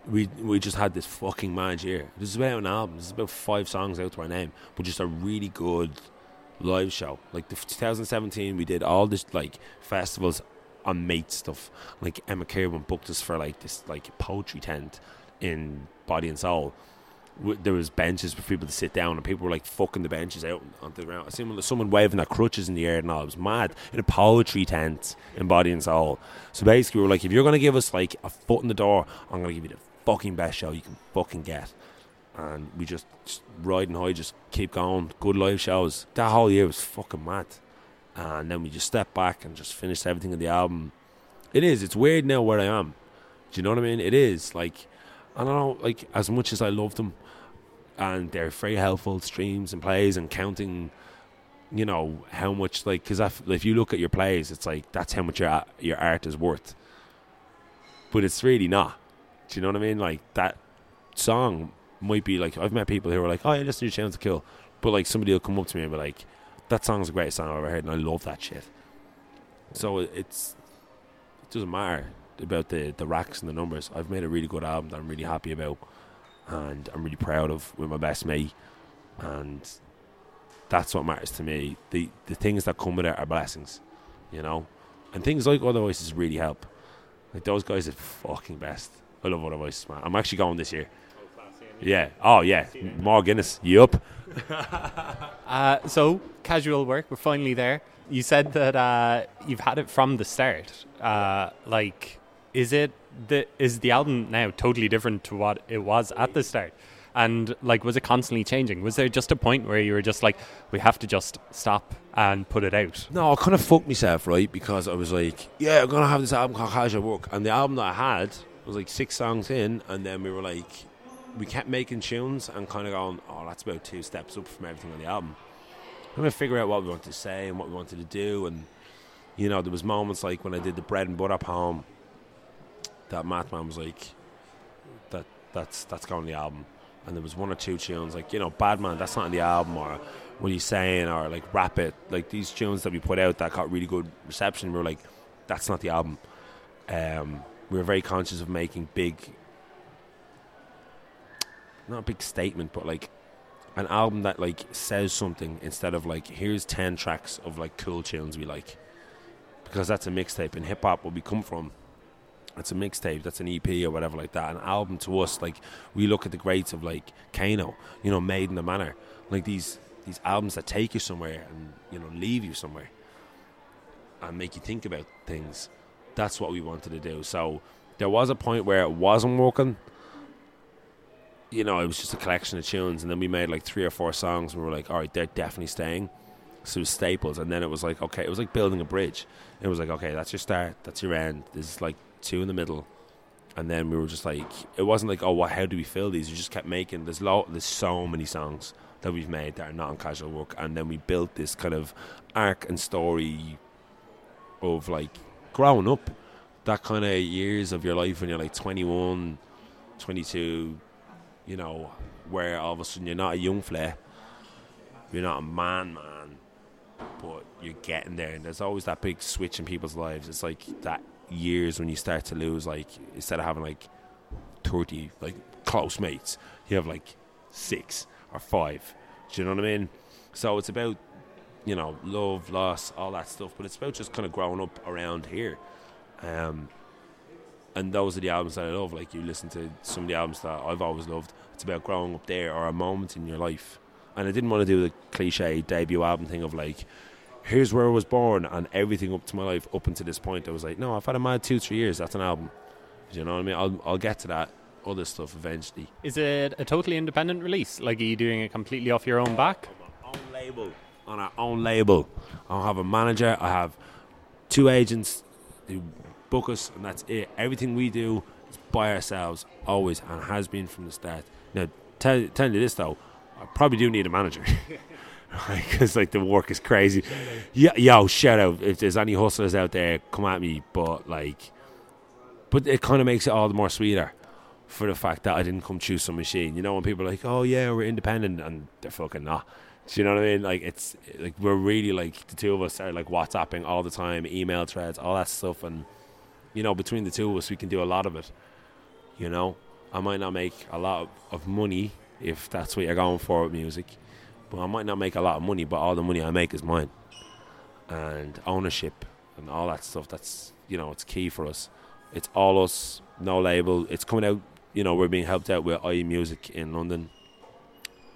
we we just had this fucking mad year. This is about an album. This is about five songs out to our name, but just a really good live show. Like the 2017, we did all this like festivals on mate stuff. Like Emma Kirwan booked us for like this like poetry tent in Body and Soul. There was benches for people to sit down, and people were like fucking the benches out onto the ground. I seen someone waving their crutches in the air, and all. Was mad in a poetry tent in Body and Soul. So basically, we were like, if you're gonna give us like a foot in the door, I'm gonna give you the fucking best show you can fucking get. And we just, just riding high, just keep going. Good live shows. That whole year was fucking mad. And then we just stepped back and just finished everything of the album. It is. It's weird now where I am. Do you know what I mean? It is. Like, I don't know, like, as much as I love them, and they're very helpful streams and plays and counting, you know, how much, like, because if, if you look at your plays, it's like, that's how much your, your art is worth. But it's really not. Do you know what I mean? Like, that song might be like, I've met people who are like, oh, yeah, listen to your sounds cool. But, like, somebody will come up to me and be like, that song's the greatest song I've ever heard, and I love that shit. So it's it doesn't matter about the the racks and the numbers. I've made a really good album that I'm really happy about, and I'm really proud of with my best mate, and that's what matters to me. The the things that come with it are blessings, you know, and things like other voices really help. Like those guys are fucking best. I love other voices, man. I'm actually going this year. Yeah. Oh yeah. More Guinness. Yup. [LAUGHS] Uh, so casual work, we're finally there. You said that uh, you've had it from the start. Uh, like, is it the is the album now totally different to what it was at the start? And like, was it constantly changing? Was there just a point where you were just like, we have to just stop and put it out? No, I kind of fucked myself, right? Because I was like, yeah, I'm gonna have this album called Casual Work, and the album that I had was like six songs in, and then we were like, we kept making tunes and kind of going, oh, that's about two steps up from everything on the album. I'm gonna figure out what we wanted to say and what we wanted to do, and you know, there was moments like when I did the bread and butter poem, that Mathman was like, that that's that's going on the album, and there was one or two tunes like you know, Bad Man, that's not on the album, or what he's saying, or like Rap It, like these tunes that we put out that got really good reception. We were like, that's not the album. Um, we were very conscious of making big, not a big statement, but like an album that like says something instead of like here's ten tracks of like cool tunes we like, because that's a mixtape. In hip hop, where we come from, it's a mixtape. That's an EP or whatever like that. An album to us, like we look at the greats of like Kano, you know, Made in the Manor, like these these albums that take you somewhere and you know leave you somewhere. and make you think about things. That's what we wanted to do. So there was a point where it wasn't working. You know, it was just a collection of tunes, and then we made like three or four songs, and we were like, all right, they're definitely staying. So staples, and then it was like, okay, it was like building a bridge. It was like, okay, that's your start, that's your end. There's like two in the middle, and then we were just like, it wasn't like, oh, what? How do we fill these? We just kept making. There's lo- there's so many songs that we've made that are not on casual work, and then we built this kind of arc and story of like growing up. That kind of years of your life when you're like 21, 22, you know, where all of a sudden you're not a young flair, you're not a man, man, but you're getting there. And there's always that big switch in people's lives. It's like that years when you start to lose, like, instead of having like 30, like, close mates, you have like six or five. Do you know what I mean? So it's about, you know, love, loss, all that stuff, but it's about just kind of growing up around here. Um, and those are the albums that I love. Like you listen to some of the albums that I've always loved. It's about growing up there or a moment in your life. And I didn't want to do the cliche debut album thing of like, here's where I was born and everything up to my life up until this point. I was like, no, I've had a mad two, three years. That's an album. Do you know what I mean? I'll I'll get to that other stuff eventually. Is it a totally independent release? Like, are you doing it completely off your own back? on our own label. On our own label. I have a manager. I have two agents who book us, and that's it. Everything we do is by ourselves, always, and has been from the start. Now, tell, tell you this though, I probably do need a manager. [LAUGHS] Because [LAUGHS] like the work is crazy. Yeah, yo, shout out if there's any hustlers out there, come at me. But like, but it kind of makes it all the more sweeter for the fact that I didn't come choose some machine. You know, when people are like, "Oh yeah, we're independent," and they're fucking not. Do you know what I mean? Like it's like we're really like the two of us are like WhatsApping all the time, email threads, all that stuff, and you know, between the two of us, we can do a lot of it. You know, I might not make a lot of, of money if that's what you're going for with music, but I might not make a lot of money, but all the money I make is mine, and ownership and all that stuff. That's you know, it's key for us. It's all us, no label. It's coming out. You know, we're being helped out with IE Music in London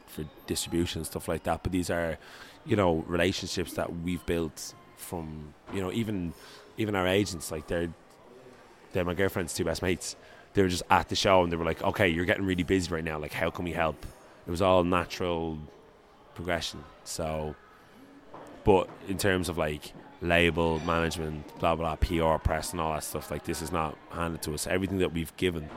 for distribution and stuff like that. But these are, you know, relationships that we've built from, you know, even even our agents. Like they're they're my girlfriend's two best mates. They were just at the show and they were like, "Okay, you're getting really busy right now. Like, how can we help?" It was all natural progression. So, but in terms of like label management, blah blah, PR, press, and all that stuff, like this is not handed to us. Everything that we've given.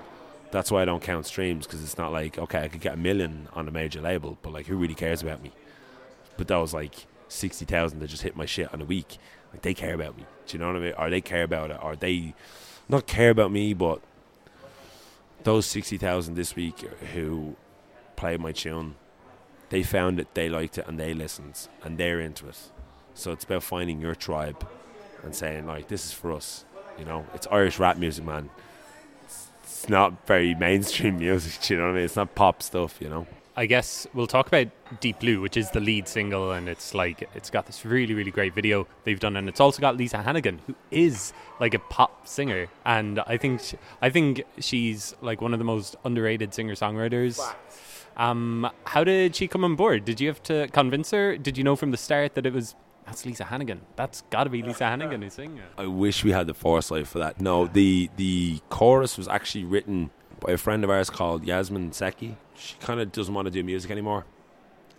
That's why I don't count streams because it's not like okay, I could get a million on a major label, but like who really cares about me? But that was like sixty thousand that just hit my shit on a week. Like they care about me. Do you know what I mean? Or they care about it? Or they not care about me, but those sixty thousand this week who played my tune, they found it, they liked it, and they listened, and they're into it. So it's about finding your tribe and saying like, this is for us. You know, it's Irish rap music, man. It's, it's not very mainstream [LAUGHS] music. do You know what I mean? It's not pop stuff. You know. I guess we'll talk about Deep Blue, which is the lead single, and it's like it's got this really, really great video they've done, and it's also got Lisa Hannigan, who is like a pop singer, and I think sh I think she's like one of the most underrated singer songwriters. Um, how did she come on board? Did you have to convince her? Did you know from the start that it was that's Lisa Hannigan? That's got to be Lisa Hannigan who's singing. I wish we had the foresight for that. No, the the chorus was actually written by a friend of ours called Yasmin Seki. She kind of doesn't want to do music anymore.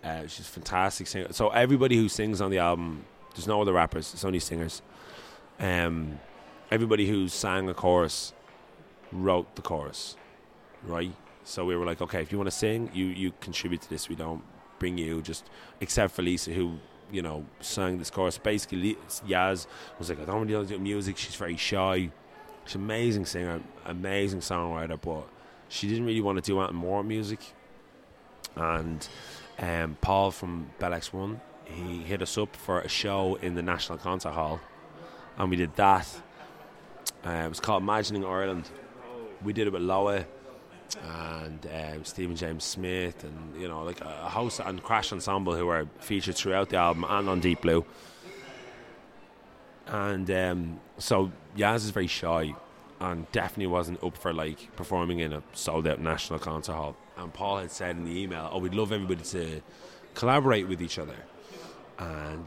Uh, she's fantastic singer. So everybody who sings on the album, there's no other rappers. It's only singers. Um, everybody who sang a chorus wrote the chorus, right? So we were like, okay, if you want to sing, you you contribute to this. We don't bring you just except for Lisa, who you know sang this chorus. Basically, Yaz was like, I don't really want to do music. She's very shy. She's an amazing singer, amazing songwriter, but she didn't really want to do anything more music. And um, Paul from Bell X1, he hit us up for a show in the National Concert Hall, and we did that. Uh, it was called Imagining Ireland. We did it with Loah and um, Stephen James Smith, and you know, like a host and Crash Ensemble who are featured throughout the album and on Deep Blue. And um, so Yaz is very shy and definitely wasn't up for like performing in a sold out national concert hall. And Paul had said in the email, "Oh, we'd love everybody to collaborate with each other." And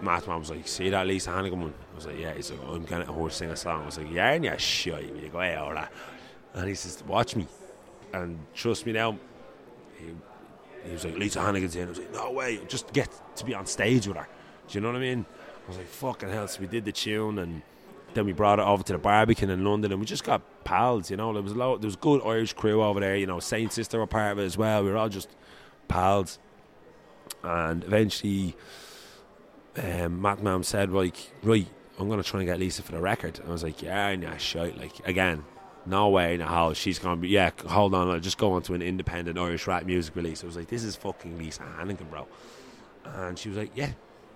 Mathman was like, "See that Lisa Hannigan one?" I was like, "Yeah." He's like, "I'm gonna hear sing a song." I was like, "Yeah, and yeah, sure." You go, "Hey, all that," and he says, "Watch me," and trust me now. He, he was like, "Lisa Hannigan's in." I was like, "No way!" Just get to be on stage with her. Do you know what I mean? I was like, "Fucking hell!" So we did the tune and. Then we brought it over to the Barbican in London, and we just got pals. You know, there was a lot, there was good Irish crew over there. You know, Saint Sister were part of it as well. We were all just pals, and eventually, um, Mathman said, like, right, I'm going to try and get Lisa for the record. And I was like, yeah, nah, shite. Like, again, no way, no how. She's going to be, yeah, hold on, I'll just go on to an independent Irish rap music release. I was like, this is fucking Lisa Hannigan, bro. And she was like, yeah,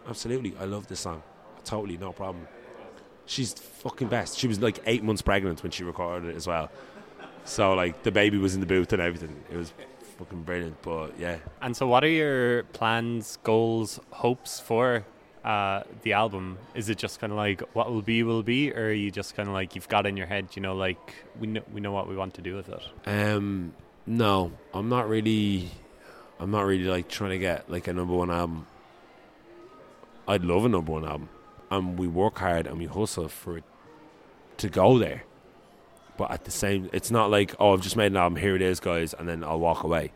absolutely. I love this song. Totally, no problem. She's fucking best. She was like eight months pregnant when she recorded it as well. So, like, the baby was in the booth and everything. It was fucking brilliant. But, yeah. And so, what are your plans, goals, hopes for uh, the album? Is it just kind of like what will be will be, or are you just kind of like you've got in your head, you know, like we know we know what we want to do with it? Um, no, I'm not really. I'm not really like trying to get like a number one album. I'd love a number one album, and we work hard and we hustle for it to go there. But at the same, it's not like oh, I've just made an album. Here it is, guys, and then I'll walk away.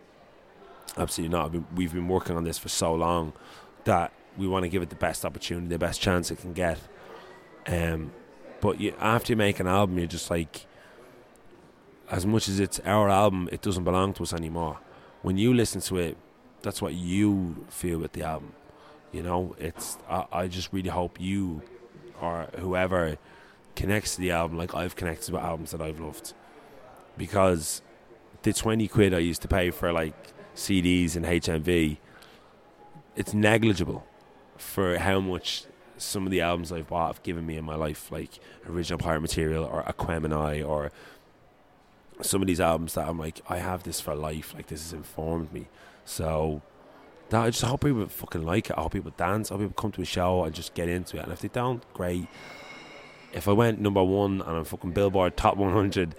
Absolutely not. We've been working on this for so long that we want to give it the best opportunity, the best chance it can get. Um, but you, after you make an album, you're just like, as much as it's our album, it doesn't belong to us anymore. When you listen to it, that's what you feel with the album. You know, it's. I, I just really hope you, or whoever, connects to the album like I've connected with albums that I've loved, because the twenty quid I used to pay for like CDs and HMV, it's negligible for how much some of the albums I've bought have given me in my life, like Original Pirate Material or Aquemini or some of these albums that I'm like, I have this for life. Like this has informed me. So that I just hope people fucking like it. I hope people dance. I hope people come to a show and just get into it. And if they don't, great. If I went number one and I'm fucking Billboard Top 100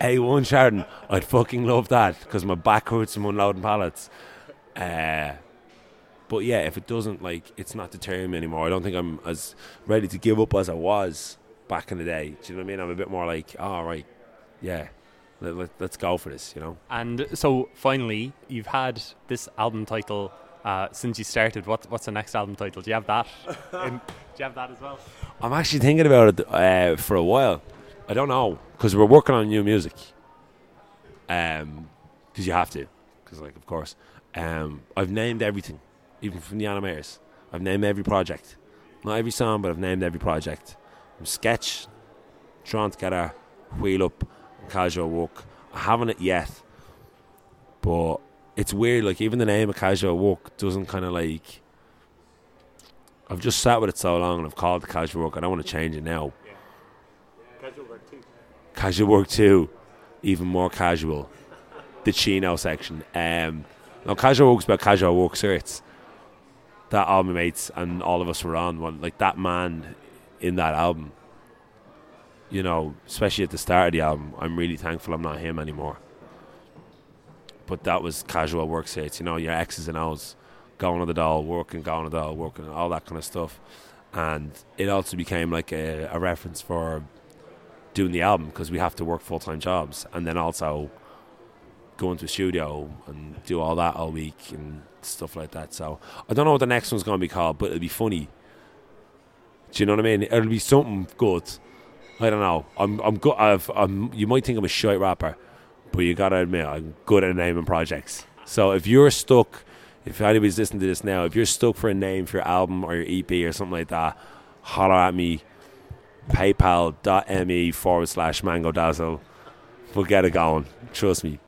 A1 charting, I'd fucking love that because my back hurts from unloading pallets. Uh, but yeah, if it doesn't, like, it's not deterring me anymore. I don't think I'm as ready to give up as I was back in the day. Do you know what I mean? I'm a bit more like, all oh, right, yeah, let, let, let's go for this, you know? And so finally, you've had this album title uh, since you started. What, what's the next album title? Do you have that? [LAUGHS] In, do you have that as well? I'm actually thinking about it uh, for a while. I don't know because we're working on new music. Um, because you have to, because like of course, um, I've named everything, even from the animators. I've named every project, not every song, but I've named every project. From sketch, trying together, wheel up, and casual walk. I haven't it yet, but it's weird. Like even the name of casual walk doesn't kind of like. I've just sat with it so long, and I've called it casual work. I don't want to change it now. Casual work too. Casual work too, even more casual. The chino section. Um, no, casual work's about casual work shirts. That all my mates and all of us were on one. Like that man in that album. You know, especially at the start of the album, I'm really thankful I'm not him anymore. But that was casual work shirts. You know, your X's and O's, going to the doll, working, going to the doll, working, all that kind of stuff. And it also became like a, a reference for doing the album because we have to work full time jobs and then also go into a studio and do all that all week and stuff like that. So I don't know what the next one's going to be called, but it'll be funny. Do you know what I mean? It'll be something good. I don't know. I'm I'm good. I've, I'm. You might think I'm a shite rapper, but you gotta admit I'm good at naming projects. So if you're stuck, if anybody's listening to this now, if you're stuck for a name for your album or your EP or something like that, holler at me. PayPal.me forward slash Mango Dazzle. We'll get it going. Trust me.